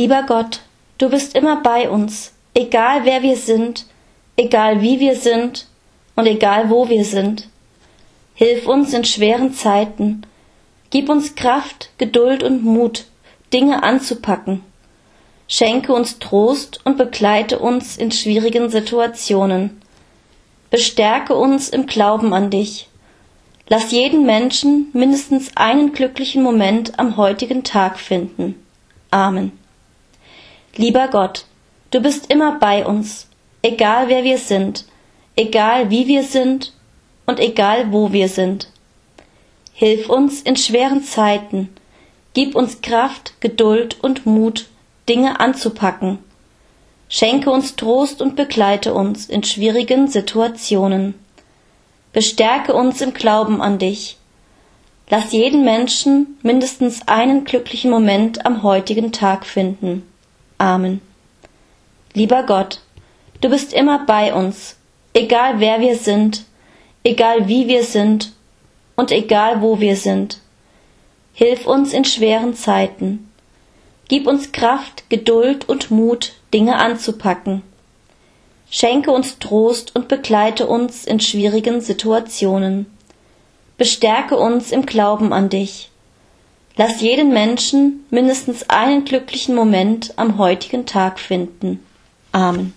Lieber Gott, du bist immer bei uns, egal wer wir sind, egal wie wir sind und egal wo wir sind. Hilf uns in schweren Zeiten, gib uns Kraft, Geduld und Mut, Dinge anzupacken. Schenke uns Trost und begleite uns in schwierigen Situationen. Bestärke uns im Glauben an dich. Lass jeden Menschen mindestens einen glücklichen Moment am heutigen Tag finden. Amen. Lieber Gott, du bist immer bei uns, egal wer wir sind, egal wie wir sind und egal wo wir sind. Hilf uns in schweren Zeiten, gib uns Kraft, Geduld und Mut, Dinge anzupacken. Schenke uns Trost und begleite uns in schwierigen Situationen. Bestärke uns im Glauben an dich. Lass jeden Menschen mindestens einen glücklichen Moment am heutigen Tag finden. Amen. Lieber Gott, du bist immer bei uns, egal wer wir sind, egal wie wir sind und egal wo wir sind. Hilf uns in schweren Zeiten. Gib uns Kraft, Geduld und Mut, Dinge anzupacken. Schenke uns Trost und begleite uns in schwierigen Situationen. Bestärke uns im Glauben an dich. Lass jeden Menschen mindestens einen glücklichen Moment am heutigen Tag finden. Amen.